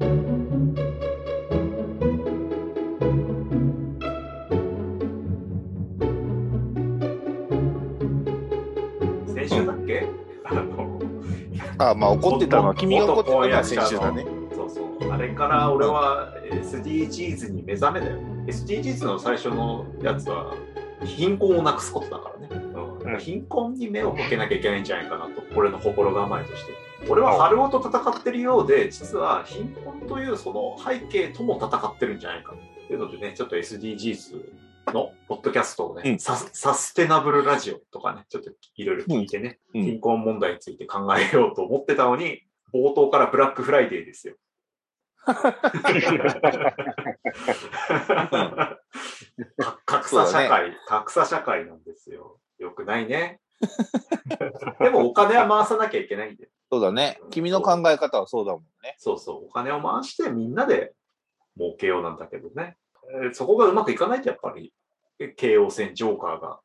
先週だっけ？あの、あ、まあ怒ってたのは、元君が怒ってたのは元先週だね。そうそう。あれから俺は SDGs に目覚めだよ。SDGs の最初のやつは、貧困をなくすことだからね。うんうん貧困に目を向けなきゃいけないんじゃないかなと、俺の心構えとして。俺は春尾と戦ってるようで、実は貧困というその背景とも戦ってるんじゃないかっていうのでね、ちょっと SDGs のポッドキャストをね、うんサスサステナブルラジオとかね、ちょっといろいろ聞いてね、うんうん貧困問題について考えようと思ってたのに、冒頭からブラックフライデーですよ。か格差社会、格差社会なんですよ。よくないね。でもお金は回さなきゃいけないんで。そうだね。君の考え方はそうだもんね。そうそう、お金を回してみんなで儲けようなんだけどね。えーそこがうまくいかないとやっぱり、え京王線ジョーカーが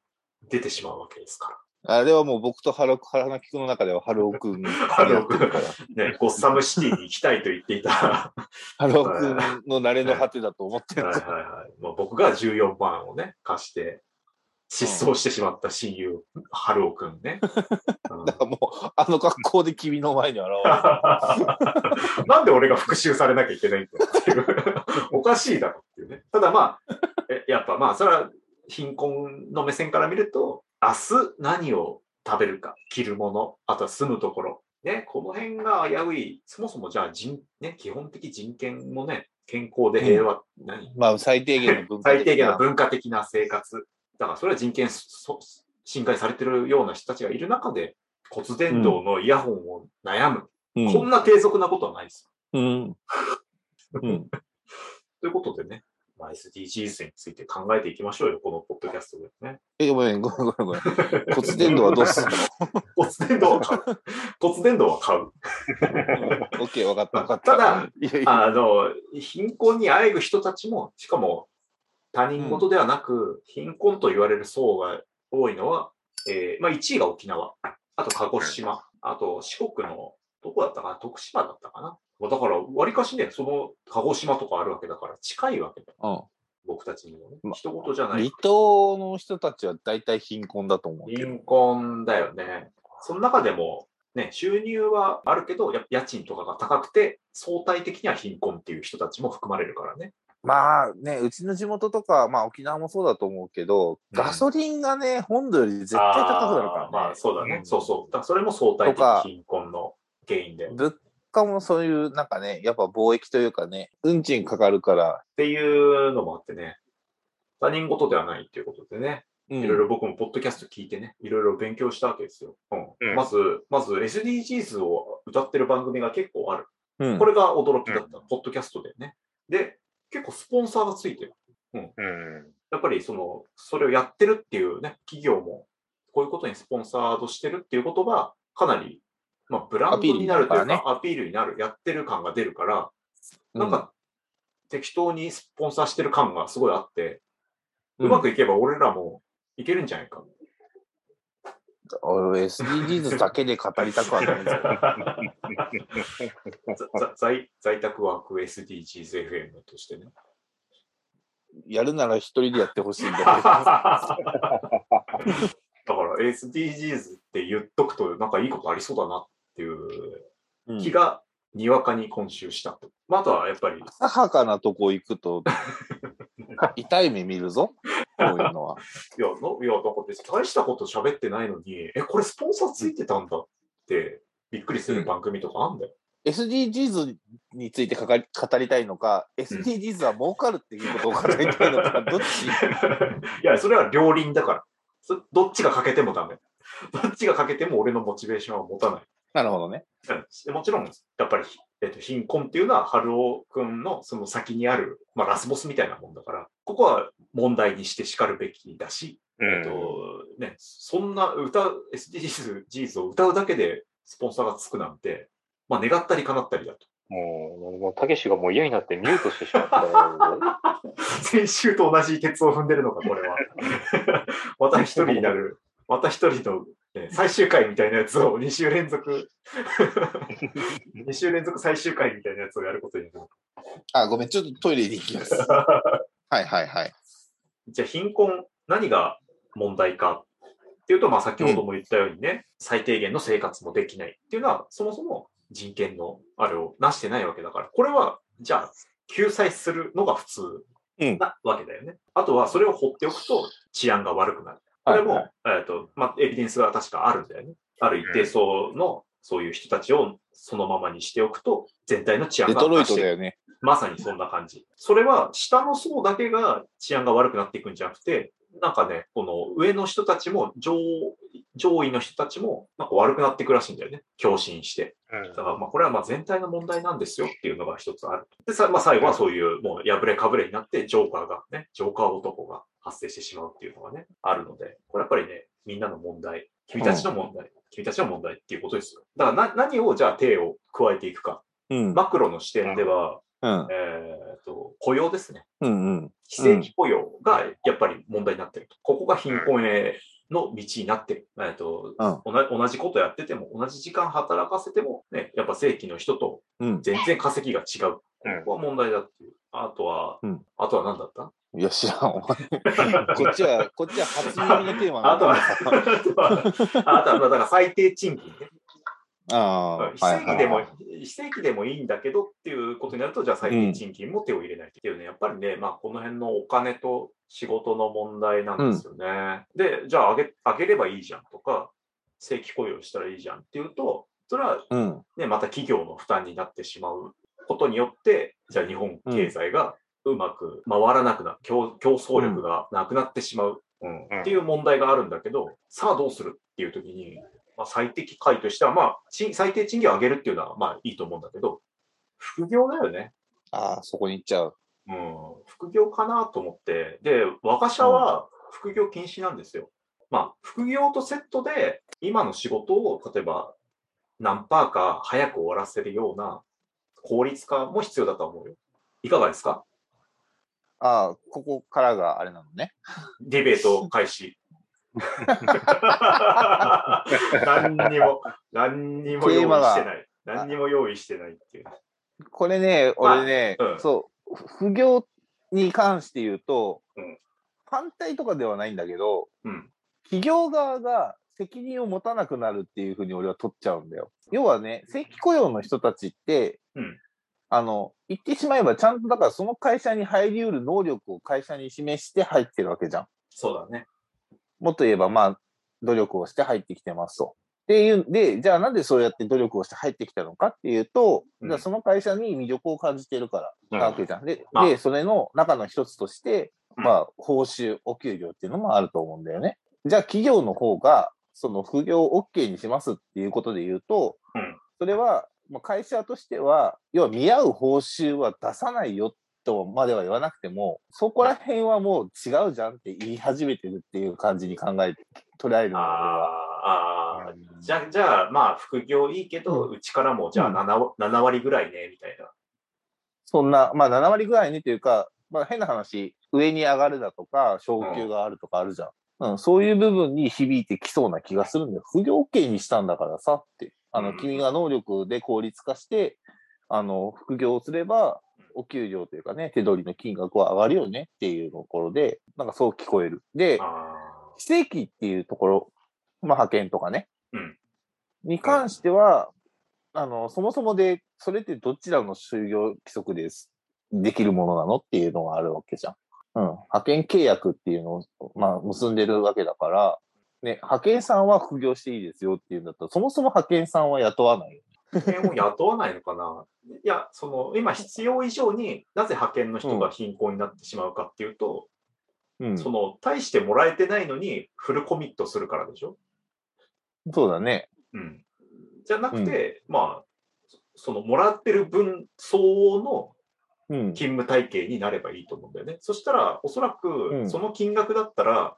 出てしまうわけですかあれはもう僕と原原木君の中では春尾君がやってるから。ら。ね、ゴッサムシティに行きたいと言っていた。は春尾君の慣れの果てだと思ってるいはいはい。まあ、僕が14万をね、貸して、失踪してしまった親友、春尾くんね。うんだからもう、あの格好で君の前に現れる。なんで俺が復讐されなきゃいけないんだっていう。おかしいだろっていうね。ただまあ、えやっぱまあ、それは貧困の目線から見ると、明日何を食べるか、着るもの、あとは住むところ。ね、この辺が危うい、そもそもじゃあ人、ね、基本的人権もね、健康で平和、何？まあ、最低限の文化 最低限のな文化的な生活。だからそれは人権そ侵害されてるような人たちがいる中で、骨伝導のイヤホンを悩む。うんこんな低俗なことはないですよ。うん。うん。ということでね、まあ、SDGs について考えていきましょうよ、このポッドキャストでね。え、ごめん、ごめん、ごめん、ごめん。骨伝導はどうすんの？骨伝導は買う。骨伝導は買う。オッケー、わかった、わかった。ただ、いやいや、あの、貧困にあえぐ人たちも、しかも他人事ではなく、貧困と言われる層が多いのは、えーまあ1位が沖縄、あと鹿児島、あと四国の、どこだったかな？徳島だったかな？まあだから、わりかしね、その鹿児島とかあるわけだから、近いわけだよ。僕たちにもね。ま一言じゃうん。ない離。島の人たちは大体貧困だと思う。貧困だよね。その中でも、ね、収入はあるけど、や家賃とかが高くて、相対的には貧困っていう人たちも含まれるからね。まあね、うちの地元とか、まあ沖縄もそうだと思うけど、ガソリンがね、本土より絶対高くなるからね。まあそうだね。んそうそう。だそれも相対的貧困の原因で。っ物価もそういう、なんかね、やっぱ貿易というかね、運賃かかるから、ていうのもあってね、他人事ではないっていうことでね、うんいろいろ僕もポッドキャスト聞いてね、いろいろ勉強したわけですよ。うんうんまず、まず SDGs を歌ってる番組が結構ある。うんこれが驚きだった。ポッドキャストでね。で、結構スポンサーがついてる。うん。やっぱりその、それをやってるっていうね、企業も、こういうことにスポンサードしてるっていうことが、かなり、まあ、ブランドになるというか、アピールになる、やってる感が出るから、なんか、適当にスポンサーしてる感がすごいあって、うまくいけば俺らもいけるんじゃないか。俺 SDGs だけで語りたくはない在 在宅ワーク SDGs FM としてね。やるなら一人でやってほしいんだ だから SDGs って言っとくとなんかいいことありそうだなっていうけど。気がにわかに今週したと。まあ、あとはやっぱり、浅はかなとこ行くと、痛い目見るぞ。こういうのは。いや、のいや、なんか別に大したこと喋ってないのに、え、これスポンサーついてたんだって、びっくりする番組とかあんだよ。SDGs についてかかり語りたいのか、SDGs は儲かるっていうことを語りたいのか、どっち？いや、それは両輪だから。そどっちが欠けてもダメ。どっちが欠けても俺のモチベーションは持たない。なるほどね。うんもちろん、やっぱり、えっと、貧困っていうのは、春尾くんのその先にある、まあ、ラスボスみたいなもんだから、ここは問題にして叱るべきだし、うんえっと、ね、そんな歌う、SDGs を歌うだけでスポンサーがつくなんて、まあ、願ったり叶ったりだと。もう、もう、たけしがもう嫌になってミュートしてしまったよ。先週と同じ鉄を踏んでるのか、これは。また一人になる、また一人のね最終回みたいなやつを2週連続、2週連続最終回みたいなやつをやることになる。あ、ごめん、ちょっとトイレに行きます。はいはいはい。じゃあ貧困、何が問題かっていうと、まあ先ほども言ったようにね、最低限の生活もできないっていうのは、そもそも人権のあれをなしてないわけだから、これは、じゃあ、救済するのが普通うんなわけだよね。あとは、それを放っておくと治安が悪くなる。これも、えっ、と、まあ、エビデンスが確かあるんだよね。ある一定層の、そういう人たちをそのままにしておくと、全体の治安デトロイトだよね。まさにそんな感じ。それは下の層だけが治安が悪くなっていくんじゃなくて、なんかね、この上の人たちも上、上位の人たちもなんか悪くなっていくらしいんだよね。共振して。うんだからまあこれはまあ全体の問題なんですよっていうのが一つある。で、さまあ、最後はそういうもう破れかぶれになってジョーカーがね、ジョーカー男が発生してしまうっていうのがね、あるので、これやっぱりね、みんなの問題、君たちの問題、君たちの問題っていうことですよ。だからな何をじゃあ手を加えていくか。うん。マクロの視点では、うん。えー、と雇用ですね。うんうん。非正規雇用がやっぱり問題になってると。ここが貧困への道になってる。えーとうん同じ同じことやってても、同じ時間働かせても、ね、やっぱ正規の人とうん。全然稼ぎが違う。こうんこは問題だっていう。あとは、うんあとは何だった？いや、知らん。お前 こっちは、こっちは初耳のテーマあとは、だ あとは、だから最低賃金ね。ああ、非正規でも、はい非正規でもいいんだけどっていうことになると、じゃあ最低賃金も手を入れないっていうね、やっぱりね、まあこの辺のお金と仕事の問題なんですよね。で、じゃあ上げ、上げればいいじゃんとか、正規雇用したらいいじゃんっていうと、それはうん。ね、また企業の負担になってしまうことによって、じゃあ日本経済がうまく回らなくなる、競競争力がなくなってしまう、うんうんっていう問題があるんだけど、さあどうするっていう時に、まあ、最適解としては、まあ、賃最低賃金を上げるっていうのはまあいいと思うんだけど、副業だよね。ああ、そこに行っちゃう。うん、副業かなと思って、で、我が社は副業禁止なんですよ。まあ、副業とセットで、今の仕事を、例えば、何パーか早く終わらせるような効率化も必要だと思うよ。いかがですか？ああ、ここからがあれなのね。ディベート開始。何にも、何にも用意してない。何にも用意してないっていう。これね、まあ俺ね、うんそう、副業に関して言うと、うん反対とかではないんだけど、うん。企業側が責任を持たなくなるっていうふうに俺は取っちゃうんだよ。要はね、正規雇用の人たちって、うんあの、言ってしまえばちゃんとだからその会社に入り得る能力を会社に示して入ってるわけじゃん。そうだね。もっと言えば、まあ、努力をして入ってきてますと。っていうんで、じゃあなんでそうやって努力をして入ってきたのかっていうと、うんじゃあその会社に魅力を感じてるからなわけじゃん。で、まあで、それの中の一つとして、うんまあ、報酬、お給料っていうのもあると思うんだよね。じゃあ企業の方が、その副業を OK にしますっていうことで言うと、うんそれは、まあ、会社としては、要は見合う報酬は出さないよとまでは言わなくても、そこら辺はもう違うじゃんって言い始めてるっていう感じに考えて、捉えるのは。あ、ああ、うんじゃあ、じゃあ、まあ、副業いいけど、うちからも、じゃあうん 7, 7割ぐらいね、みたいな。そんな、まあ7割ぐらいにというか、まあ変な話、上に上がるだとか、昇給があるとかあるじゃん。うん、そういう部分に響いてきそうな気がするんだよ。副業 OK にしたんだからさって。あの、うん君が能力で効率化して、あの、副業をすれば、お給料というかね、手取りの金額は上がるよねっていうところで、なんかそう聞こえる。で、あ非正規っていうところ、まあ派遣とかね、うんに関しては、あの、そもそもで、それってどちらの就業規則です、できるものなのっていうのがあるわけじゃん。うん。派遣契約っていうのを、まあ、結んでるわけだから、ね、派遣さんは副業していいですよっていうんだったら、そもそも派遣さんは雇わない派遣を雇わないのかな？いや、その、今必要以上になぜ派遣の人が貧困になってしまうかっていうと、うん。その、大してもらえてないのにフルコミットするからでしょ？そうだね。うん。じゃなくて、まあ、その、もらってる分相応のうん。勤務体系になればいいと思うんだよね。そしたら、おそらうく、んその金額だったら、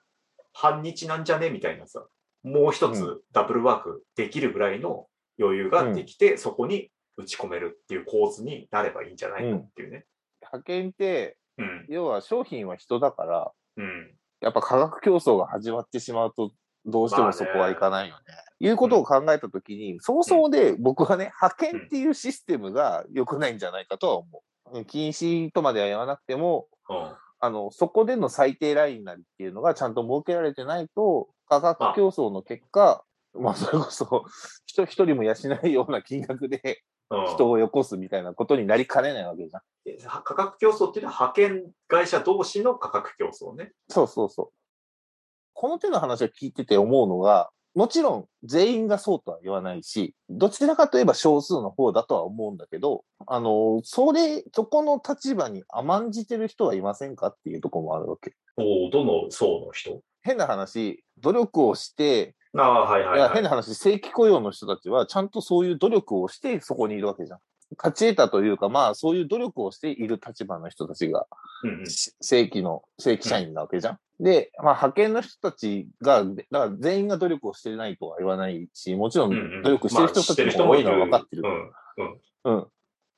半日なんじゃね？みたいなさ、もう一うつダブルワークできるぐらいの余裕ができて、そこに打ち込めるっていう構図になればいいんじゃないかっていうね。派遣って、うん。要は商品は人だから、うん。やっぱ価格競争が始まってしまうと、どうしてもそこはいかないよね。いうことを考えたときに、そもそもで僕はね、派遣っていうシステムが良くないんじゃないかとは思う。禁止とまでは言わなくても、うん。あの、そこでの最低ラインなりっていうのがちゃんと設けられてないと、価格競争の結果、まあ、それこそ、人一人も養うような金額でうん人をよこすみたいなことになりかねないわけじゃん。で価格競争っていうのは派遣会社同士の価格競争ね。そうそうそう。この手の話を聞いてて思うのが、もちろん全員がそうとは言わないし、どちらかといえば少数の方だとは思うんだけど、あの、それ、そこの立場に甘んじてる人はいませんかっていうところもあるわけ。おどの層の人？変な話、努力をして、ああ、はいはいい、や、はい。変な話、正規雇用の人たちはちゃんとそういう努力をしてそこにいるわけじゃん。勝ち得たというか、まあ、そういう努力をしている立場の人たちが、うんうんし正規の、正規社員なわけじゃん。で、まあ、派遣の人たちが、だから全員が努力をしてないとは言わないし、もちろん努力してる人たちも多いのは分かってる。うん。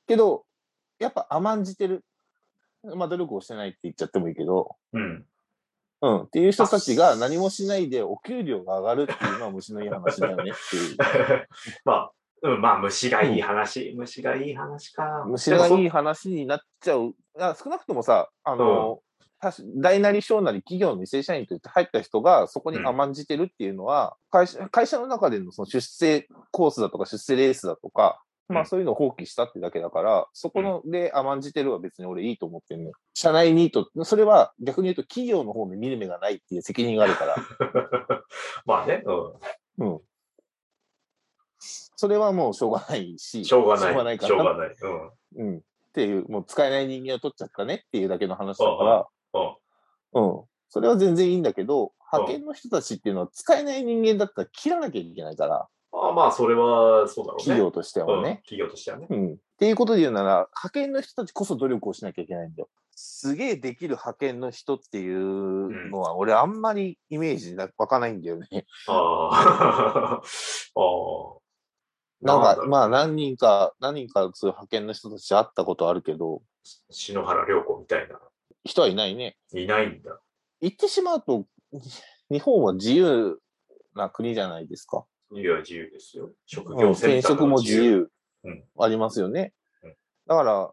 けど、やっぱ甘んじてる。まあ、努力をしてないって言っちゃってもいいけど、うん。うん。うん。っていう人たちが何もしないでお給料が上がるっていうのは虫のいい話だよねっていう。まあ、うん、まあ、虫がいい話、虫がいい話か。虫がいい。い話になっちゃう。少なくともさ、あの、たし大なり小なり企業の正社員として入った人がそこに甘んじてるっていうのは、会社会社の中でのその出世コースだとか出世レースだとか、まうんあそういうのを放棄したってだけだから、そこので甘んじてるは別に俺いいと思ってるのよ。社内ニート、それは逆に言うと企業の方に見る目がないっていう責任があるから、まあね、ううん。それはもうしょうがないし、ん。しょうがない。しょうがないからしょうがない。うん。うん。っていう、もう使えない人間を取っちゃったねっていうだけの話だから、うん。うん。それは全然いいんだけど、派遣の人たちっていうのは使えない人間だったら切らなきゃいけないから、あまあ、それは、そうだろうね。企業としてうんはね。企業としてはね。うん。っていうことで言うなら、派遣の人たちこそ努力をしなきゃいけないんだよ。すげえできる派遣の人っていうのは、俺あんまりイメージな湧かないんだよね。あ あ。ああ。なんか、まあ何人か、何人かそういう派遣の人たち会ったことあるけど、篠原涼子みたいな。人はいないね。いないんだ。言ってしまうと、日本は自由な国じゃないですか。いや、自由ですよ。職うん業選択転職も自由うんありますよね。うんだから、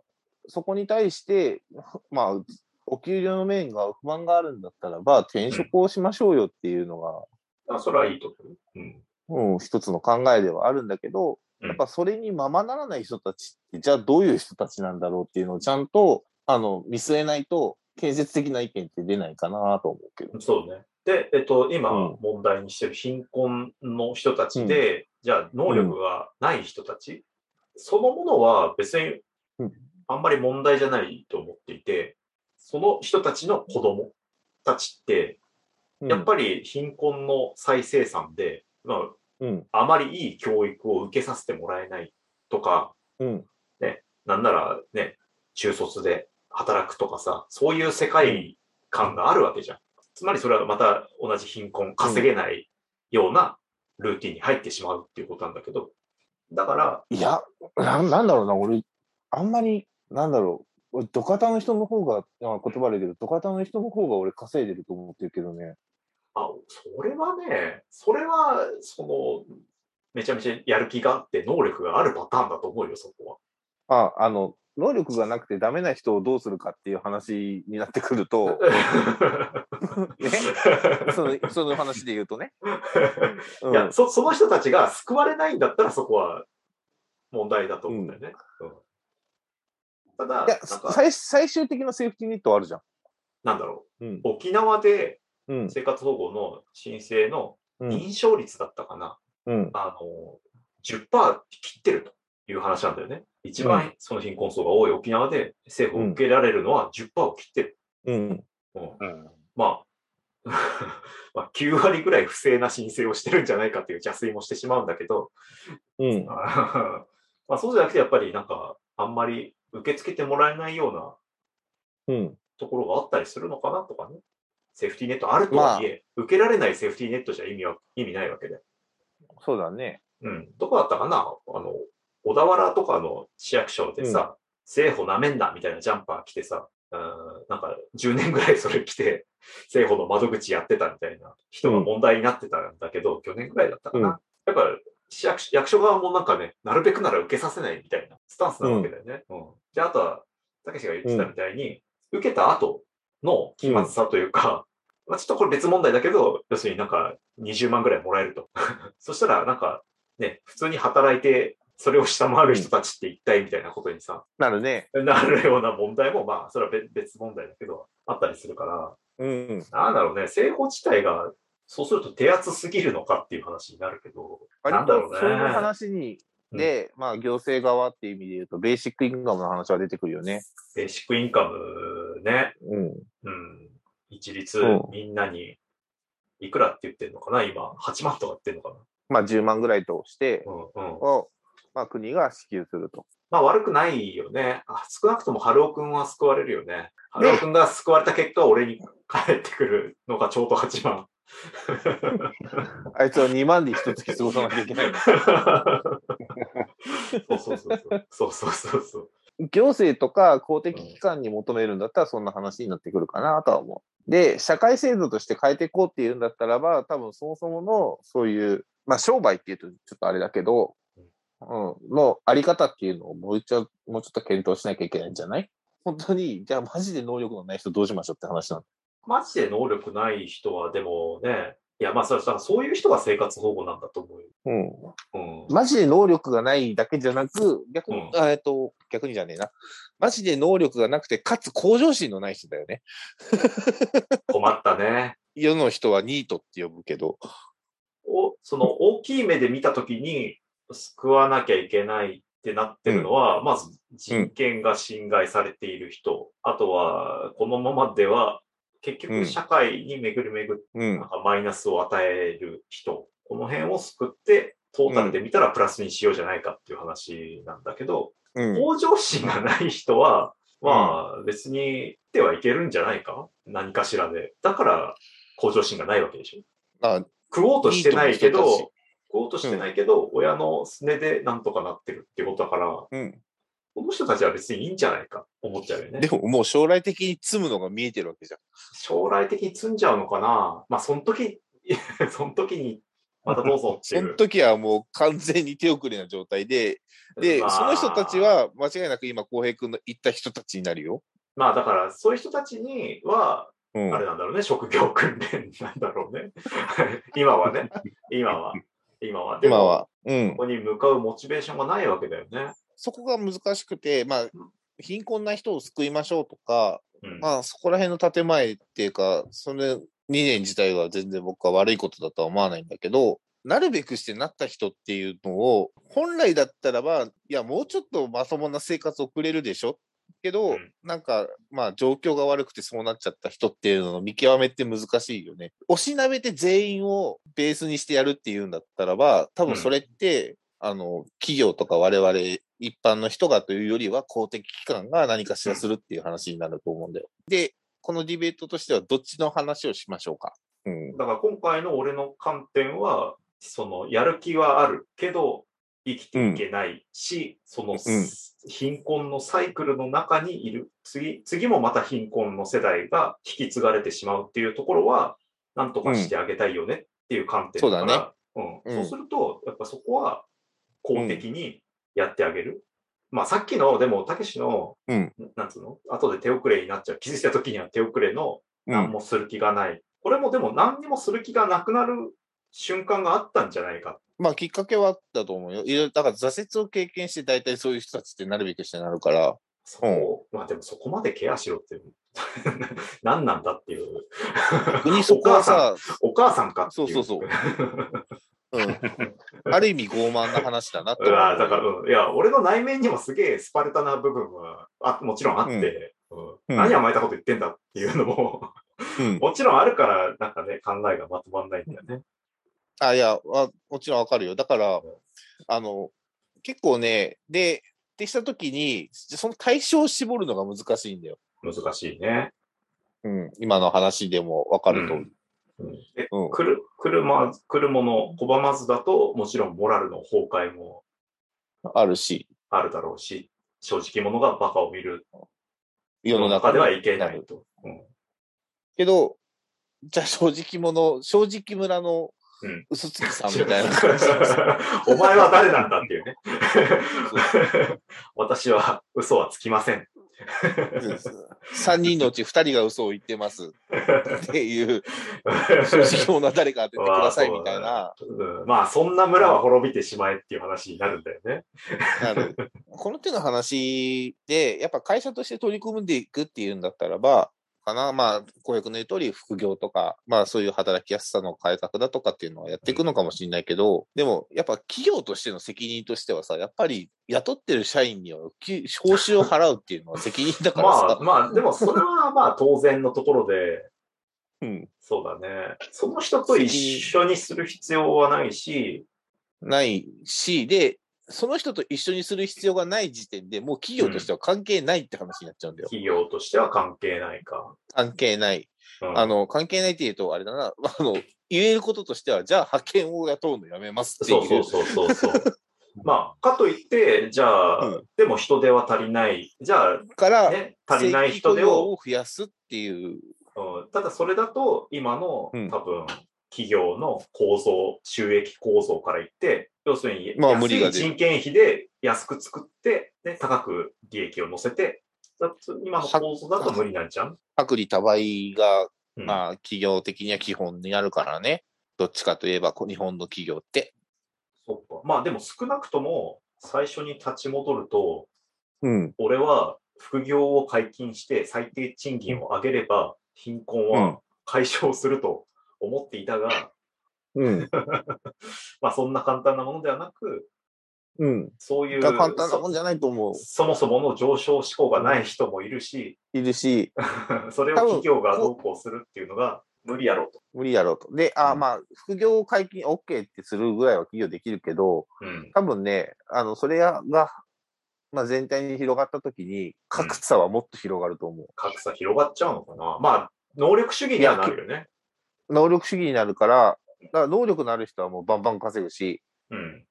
そこに対して、まあ、お給料の面が不満があるんだったらば、転職をしましょうよっていうのが、あ、それはいいと思う。うん。うん、一つの考えではあるんだけど、うん。やっぱそれにままならない人たちって、じゃあどういう人たちなんだろうっていうのをちゃんと、あの、見据えないと、建設的な意見って出ないかなと思うけど。そうね。で、えっと、今うん。問題にしてる貧困の人たちで、じゃあ能力がない人たち、そのものは別にうん。あんまり問題じゃないと思っていて、その人たちの子供たちって、やっぱり貧困の再生産で、まり、うん、あ、あまりいい教育を受けさせてもらえないとか、うん、なんならね、中卒で働くとかさ、そういう世界観があるわけじゃん。つまりそれはまた同じ貧困、稼げないようなルーティンに入ってしまうっていうことなんだけど、だから、いや、ななんだろうな、俺、あんまり、なんだろう、俺、土方の人の方が、あ言葉で言うけど、土方の人の方が俺稼いでると思ってるけどね。あ、それはね、それは、その、めちゃめちゃやる気があって能力があるパターンだと思うよ、そこあ、あの、能力がなくてダメな人をどうするかっていう話になってくると、は。ね、そのその話で言うとね。うんいや、そ、その人たちが救われないんだったらそこは問題だと思うんだよね。うんただ、最最終的なセーフティーネットはあるじゃん。なんだろうんう。。沖縄でうん。生活保護の申請のうん。認証率だったかな。うん。あの、10%切ってるという話なんだよね。一番その貧困層が多い沖縄で政府を受けられるのは10%を切ってる。うん。うんうん。まあ、まあ、9割ぐらい不正な申請をしてるんじゃないかっていう邪推もしてしまうんだけど、うん。まあそうじゃなくて、やっぱりなんか、あんまり受け付けてもらえないようなうん。ところがあったりするのかなとかね。セーフティーネットあるとはいえ、受けられないセーフティーネットじゃ意味は、意味ないわけで。そうだね。うん。どこだったかな？あの、小田原とかの市役所でさ、政府を舐めんなみたいなジャンパー着てさ、うんなんか10年ぐらいそれ来て、政府の窓口やってたみたいな人が問題になってたんだけど、去年ぐらいだったかな。うんやっぱ市役所役所側もなんかね、なるべくなら受けさせないみたいなスタンスなわけだよね。うん。で、あとは、たけしが言ってたみたいに、受けた後の期末さというか、まあちょっとこれ別問題だけど、要するになんか20万ぐらいもらえると。そしたらなんかね、普通に働いて、それを下回る人たちって一体みたいなことにさ、なるね。なるような問題も、まあ、それは別別問題だけど、あったりするから、うん。なんだろうね、政法自体が、そうすると手厚すぎるのかっていう話になるけど、なん割だろうね。とそういう話に、で、まあ行政側っていう意味で言うと、ベーシックインカムの話は出てくるよね。ベーシックインカムね、うん。うん、一律うんみんなに、いくらって言ってんのかな？今、8万とか言ってんのかまあ10万ぐらいとして、なうんうん。を、まあ国が支給すると。まあ悪くないよね。あ少なくとも春尾くんは救われるよね。春尾くんが救われた結果、俺に返ってくるのがちょうど8万。あいつは2万で一月過ごさなきゃいけない。そ うそうそうそう。そうそうそうそう。行政とか公的機関に求めるんだったらそんな話になってくるかなとは思う。で、社会制度として変えていこうっていうんだったらば、多分そもそものそういう、まあ商売っていうとちょっとあれだけど、うん、のあり方っていうのをもう一度、もうちょっと検討しなきゃいけないんじゃない？本当に、じゃあマジで能力のない人どうしましょうって話なの。マジで能力ない人は、でもね、いや、まあ、そそういう人が生活保護なんだと思うよ。うん。うん。マジで能力がないだけじゃなく、逆に、うんあえっと、逆にじゃねえな。マジで能力がなくて、かつ向上心のない人だよね。困ったね。世の人はニートって呼ぶけど。おその大きい目で見たときに、救わなきゃいけないってなってるのは、まず人権が侵害されている人、あとは、このままでは、結うん局社会に巡り巡ってうんなん。かマイナスを与える人、この辺を救って、トータルで見たらプラスにしようじゃないかっていう話なんだけど、うん。向上心がない人は、まあ別に手はいけるんじゃないか？何かしらで。だから向上心がないわけでしょ？あ、食おうとしてないけど、いいと思う人たち食おうとしてないけど、親のすねでなんとかなってるってことだから、うん。この人たちは別にいいんじゃないか思っちゃうよねで。ももう将来的に積むのが見えてるわけじゃん。将来的に積んじゃうのかなまあその時、その時にまたどうぞってい。そうの時はもう完全に手遅れな状態で、で、まあその人たち、は間違いなく今、浩平君の言った人たちになるよ。まあだからそういう人たちには、うん。あれなんだろうね、職業訓練なんだろうね。今はね、今は。今は。今は。うんこ。こに向かうモチベーションがないわけだよね。そこが難しくて、まあ、貧困な人を救いましょうとか、うん。まあ、そこら辺の建前っていうか、その2年自体は全然僕は悪いことだとは思わないんだけど、なるべくしてなった人っていうのを、本来だったらば、いや、もうちょっとまともな生活を送れるでしょ？けど、うんなんか、まあ、状況が悪くてそうなっちゃった人っていうのの見極めって難しいよね。おしなべて全員をベースにしてやるっていうんだったらば、多分それって、あの、企業とか我々一般の人がというよりは公的機関が何かしらするっていう話になると思うんだよ。で、このディベートとしてはどっちの話をしましょうか？うん。だから今回の俺の観点は、その、やる気はあるけど、生きていけないし、その、貧困のサイクルの中にいる、次、次もまた貧困の世代が引き継がれてしまうっていうところは、なんとかしてあげたいよねっていう観点だから、そうだうん。うん。そうすると、やっぱそこは公的にやってあげる。まあさっきの、でも、たけしの、うんなんつうの？後で手遅れになっちゃう。気づいた時には手遅れの何もする気がない。これもでも何にもする気がなくなる瞬間があったんじゃないか。まあ、きっかけはあったと思うよ。いろだから挫折を経験して大体そういう人たちってなるべくしてなるから。そこ、まあでもそこまでケアしろって、何なんだっていう。逆にそこはさ、お母さんかっていう。そうそうそううん。ある意味傲慢な話だなとだから、うん。いや、俺の内面にもすげえスパルタな部分はあもちろんあって、うんうん何甘えたこと言ってんだっていうのも、うん。もちろんあるから、なんかね、考えがまとまんないんだよね。あ、いや、あもちろんわかるよ。だから、あの、結構ね、で、ってしたときに、その対象を絞るのが難しいんだよ。難しいね。うん。今の話でもわかると。うんえうん。来る、車、来るもの拒まずだと、もちろんモラルの崩壊もあるし。あるだろうし、正直者がバカを見る世の中ではいけないと。うんけど、じゃあ正直者、正直村のうん嘘つきさんみたいな お前は誰なんだっていうね。私は嘘はつきません。3人のうち2人が嘘を言ってます。っていう、正直者は誰か当ててくださいみたいな。うん。まあ、そんな村は滅びてしまえっていう話になるんだよね。なる。この手の話で、やっぱ会社として取り組んでいくっていうんだったらば、かな。まあ、小平君の言う通り、副業とか、まあそういう働きやすさの改革だとかっていうのはやっていくのかもしれないけど、でも、やっぱ企業としての責任としてはさ、やっぱり雇ってる社員にはき報酬を払うっていうのは責任だからまあさ。、まあ、でもそれはまあ当然のところで、うん。そうだね。その人と一緒にする必要はないし、ないし、で、その人と一緒にする必要がない時点でもう企業としては関係ないって話になっちゃうんだよ。企業としては関係ないか。関係ない。うんあの、関係ないって言うと、あれだな、あの、言えることとしては、じゃあ派遣を雇うのやめますっていう。そうそうそうそうそう。まあ、かといって、じゃあ、うんでも人手は足りない。じゃからあ、、ね、足りない人手を増やすっていう。うんただそれだと、今の、うん多分、企業の構造、収益構造から言って、要するに、まあ無理が人件費で安く作って、ね、高く利益を乗せて、今の構造だと無理なんじゃん、薄利多売が、うんまあ、企業的には基本になるからね。どっちかといえば、こ日本の企業って。そっか。まあでも少なくとも、最初に立ち戻ると、うん。俺は副業を解禁して最低賃金を上げれば、貧困うんは解消すると思っていたが、うん。まあそんな簡単なものではなく、うん。そういう、簡単なもんじゃないと思う。そそもそもの上昇志向がない人もいるし、いるし、それを企業がどうこうするっていうのが無理やろうと。無理やろうと。で、あうんまあ、副業解禁 OK ってするぐらいは企業できるけど、うん。多分ね、あの、それが、まあ、全体に広がったときに、格差はもっと広がると思う。格差広がっちゃうのかな。まあ、能力主義にはなるよね。能力主義になるから、だから能力のある人はもうバンバン稼ぐし、うん。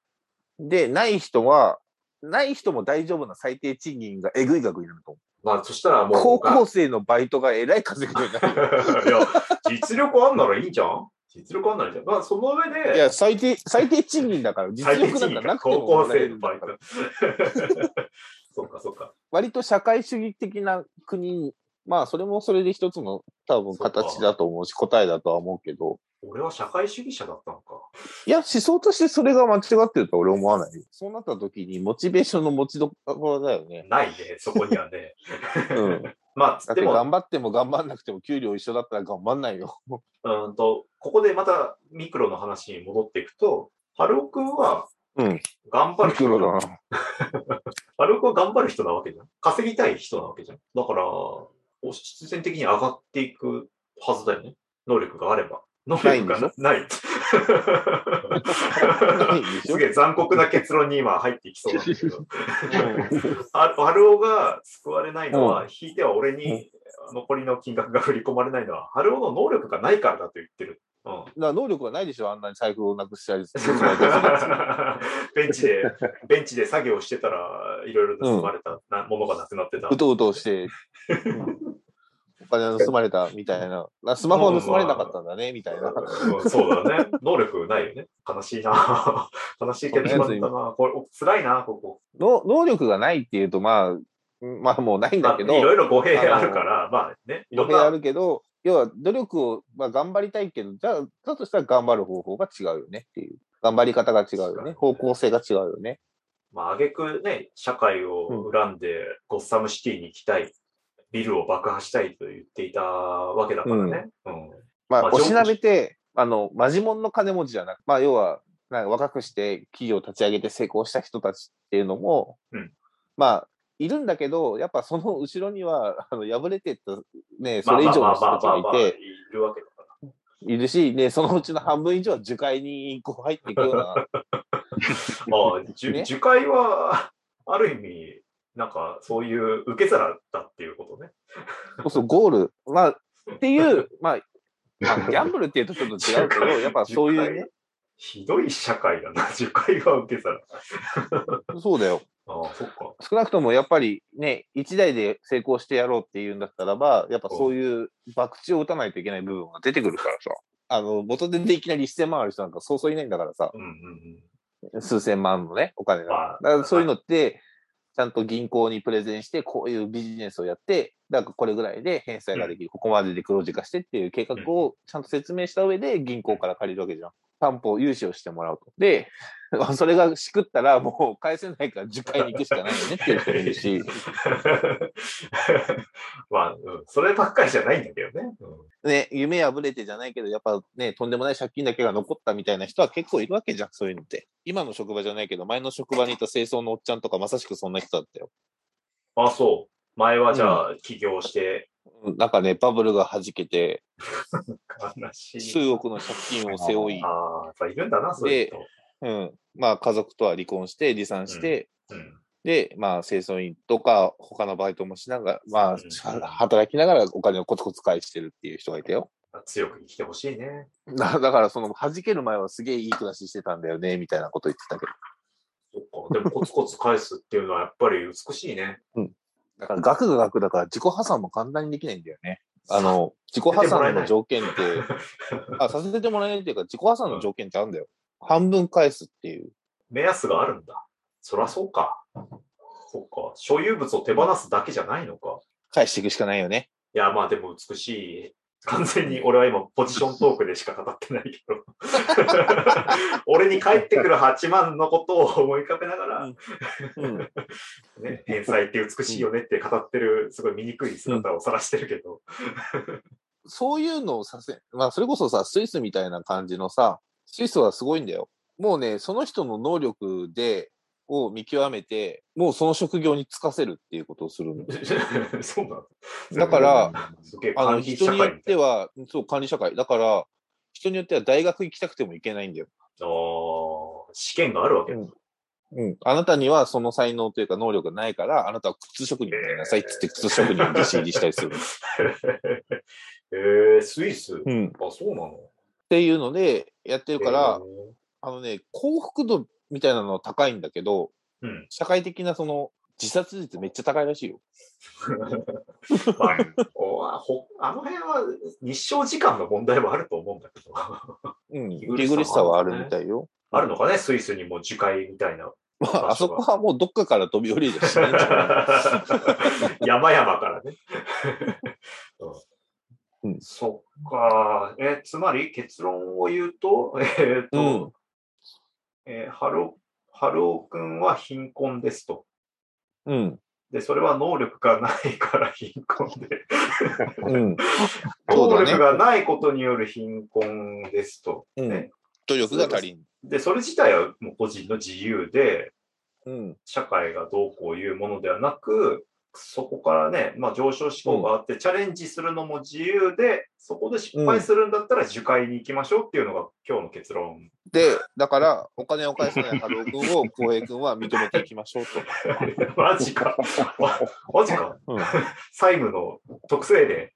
で、ない人は、ない人も大丈夫な最低賃金がえぐい額になると思まあ、そしたらう。もう、高校生のバイトがえらい稼ぐようになる。いや、実力あんならいいんじゃん？実力あんならいいじゃん？まあ、その上で、いや、最低、最低賃金だから、実力なんかかなくても高校生のバイト。そうか、そうか。割と社会主義的な国に、まあ、それもそれで一つの多分形だと思うし、答えだとは思うけど、俺は社会主義者だったのか。いや、思想としてそれが間違ってるとは俺思わないよ。そうなった時に、モチベーションの持ちどころだよね。ないね、そこにはね。うん。だ まあ、でも、頑張っても頑張んなくても給料一緒だったら頑張んないよ。うんと、ここでまたミクロの話に戻っていくと、春尾くんはうん。頑張る人ミクロだな。春尾くんは頑張る人なわけじゃん。稼ぎたい人なわけじゃん。だから、お必然的に上がっていくはずだよね。能力があれば。能力がなない。すげえ残酷な結論に今入っていきそうなんだけど。あ春尾が救われないのは、引いては俺に残りの金額が振り込まれないのは、春尾の能力がないからだと言ってる。うんだ能力がないでしょ？あんなに財布をなくしたり。ベンチで、ベンチで作業してたら、いろいろ盗まれた、なものがなくなってた。うとうとして、お金盗まれたみたいな。あスマホは盗まれなかったんだね、みたいな。うんそうだね。能力ないよね。悲しいな。悲しいけど。これ、辛いな、ここ。の能力がないっていうと、まあ、まあもうないんだけど、まあいろいろ語弊あるから、まあね、語弊あな、るけど、要は努力を、まあ、頑張りたいけど、じゃあ、だとしたら頑張る方法が違うよねっていう。頑張り方が違うよね。方向性が違うよね。まあ、あげくね、社会を恨んで、ゴッサムシティに行きたい、ビルを爆破したいと言っていたわけだからね。うん。まあ、まあおしなべて、あの、マジモンの金持ちじゃなく、まあ、要は、なんか若くして企業を立ち上げて成功した人たちっていうのも、うんまあ、いるんだけど、やっぱその後ろには、あの、破れてった、ね、まあそれ以上の人まあたちがいまあまあまあいて、るわけだから。いるし、ね、そのうちの半分以上は樹海にこう入っていくような、まあ、樹海は、ある意味、なんか、そういう受け皿だっていうことね。そうそう、ゴール、まあ、っていう、まあ、まあ、ギャンブルっていうとちょっと違うけど、やっぱそういうね、ひどい社会だな、樹海は受け皿。そうだよ。ああ、そっか。少なくともやっぱりね、一台で成功してやろうっていうんだったらば、やっぱそういう博打を打たないといけない部分が出てくるからさ。あの、元手でいきなり1000万ある人なんかそうそういないんだからさ、うんうんうん。数千万のね、お金が。まあだからそういうのって、ちゃんと銀行にプレゼンして、こういうビジネスをやって、だからこれぐらいで返済ができる、ここまでで黒字化してっていう計画をちゃんと説明した上で銀行から借りるわけじゃん。担保、融資をしてもらうと。で、それがしくったらもう返せないから10回に行くしかないよねっていう人もいるし、まあ、うん、そればっかりじゃないんだけどね。うんね、夢破れてじゃないけど、やっぱね、とんでもない借金だけが残ったみたいな人は結構いるわけじゃん、そういうのって。今の職場じゃないけど、前の職場にいた清掃のおっちゃんとかまさしくそんな人だったよ。あ、そう。前はじゃあ、起業して、うんなんかね、バブルが弾けて、悲しい。数億の借金を背負い、ああ、やっぱいるんだな、そういう人。うん。まあ家族とは離婚して、離散して、うんで、まあ清掃員とか他のバイトもしながら、まあうんは働きながらお金をコツコツ返してるっていう人がいたよ。強く生きてほしいね。だだからその弾ける前はすげえいい暮らししてたんだよね、みたいなこと言ってたけど。そっか。でもコツコツ返すっていうのはやっぱり美しいね。だから額が額だから自己破産も簡単にできないんだよね。あの、自己破産の条件って、あ、させてもらえないっていうか、自己破産の条件ってあるんだよ。半分返すっていう。目安があるんだ。そらそうか。そっか。所有物を手放すだけじゃないのか。返していくしかないよね。いや、まあでも美しい。完全に俺は今ポジショントークでしか語ってないけど。俺に返ってくる8万のことを思い浮かべながら、うん。ね、返済って美しいよねって語ってる、すごい醜い姿を晒してるけど。そういうのをさせ、まあ、それこそさ、スイスみたいな感じのさ、スイスはすごいんだよ。もうね、その人の能力で、を見極めて、もうその職業に就かせるっていうことをするんだよ。そうだから、あの、人によっ。ては、そう、管理社会。だから、人によっては大学行きたくても行けないんだよ。あー試験があるわけ？だ。うんうん。あなたにはその才能というか能力がないから、あなたは靴職人になりなさいっつって靴職人に弟子入りしたりする。えー、スイス？うん。っあ、そうなの？ていうので、やってるから、えあのね、幸福度みたいなのは高いんだけど、ーうん。社会的なその、自殺率めっちゃ高いらしいよ。まああの辺は日照時間の問題はあると思うんだけど。うん。息息苦しさはあるみたいよ。あるのかね、スイスにも樹海みたいな。まあ、あそこはもうどっかから飛び降りるしないんじゃない？山々からね。う うんん、そっか。え、つまり結論を言うと、えっ、と、うんえー、ハロハロー君は貧困ですと。うん。で、それは能力がないから 貧困で。うん。能力がないことによる貧困ですと。うんね。努力が足りん。で、それ自体はもう個人の自由で、うん。社会がどうこういうものではなく、そこからね、まあ上昇志向があって、チャレンジするのも自由で、そこで失敗するんだったら樹海に行きましょうっていうのが今日の結論。で、だから、お金を返せないハロー君を、浩平君は認めていきましょうと。マジか。まマジか。うん債務の徳政で。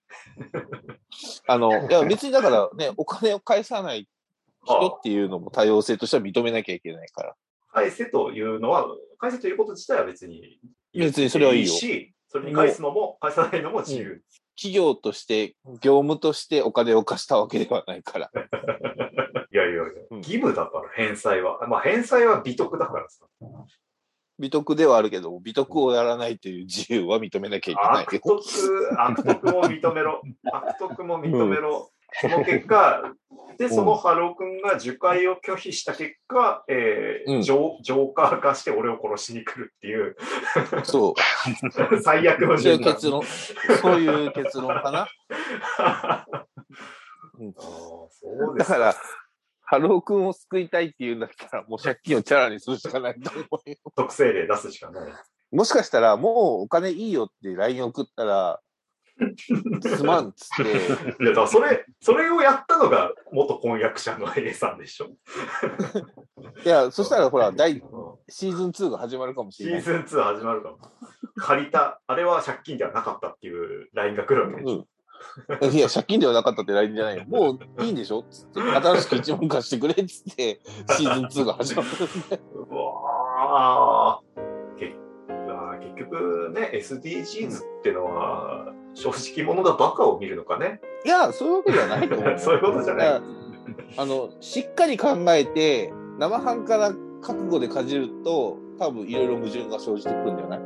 あの、いや、別にだからね、お金を返さない人っていうのも多様性としては認めなきゃいけないから。返せというのは、返せということ自体は別に別にそれはいいよし、それに返すのも、返さないのも自由。企業として、業務としてお金を貸したわけではないから。いやいやいや、うん義務だから、返済は。まあ、返済は美徳だからさ。美徳ではあるけど、美徳をやらないという自由は認めなきゃいけないよ。悪徳、悪徳も認めろ。悪徳も認めろ。その結果、で、そのハロー君が樹海を拒否した結果、えーうんジョージョーカー化して俺を殺しに来るっていう、そう。最悪のそういう。結論、そういう結論かな。そうですだから、ハロー君を救いたいっていうんだったら、もう借金をチャラにするしかないと思うよ。徳政令出すしかない。もしかしたら、もうお金いいよって LINE 送ったら、すまんっつって、いや、だそれ、それをやったのが元婚約者の A さんでしょ。いや、そしたらほら、第、うんシーズン2が始まるかもしれない。シーズン2始まるかも。借りた、あれは借金ではなかったっていう LINE が来るわけでしょ。うん。いや、借金ではなかったって LINE じゃないよ。もういいんでしょつって、新しく1万貸してくれっつって、シーズン2が始まる。うわー結局ね、SDGs ってのは、正直者がバカを見るのかね。いや、そういうわけではないと思うよ。そういうことじゃないやあの、しっかり考えて、生半可な覚悟でかじると、多分いろいろ矛盾が生じてくるんじゃない？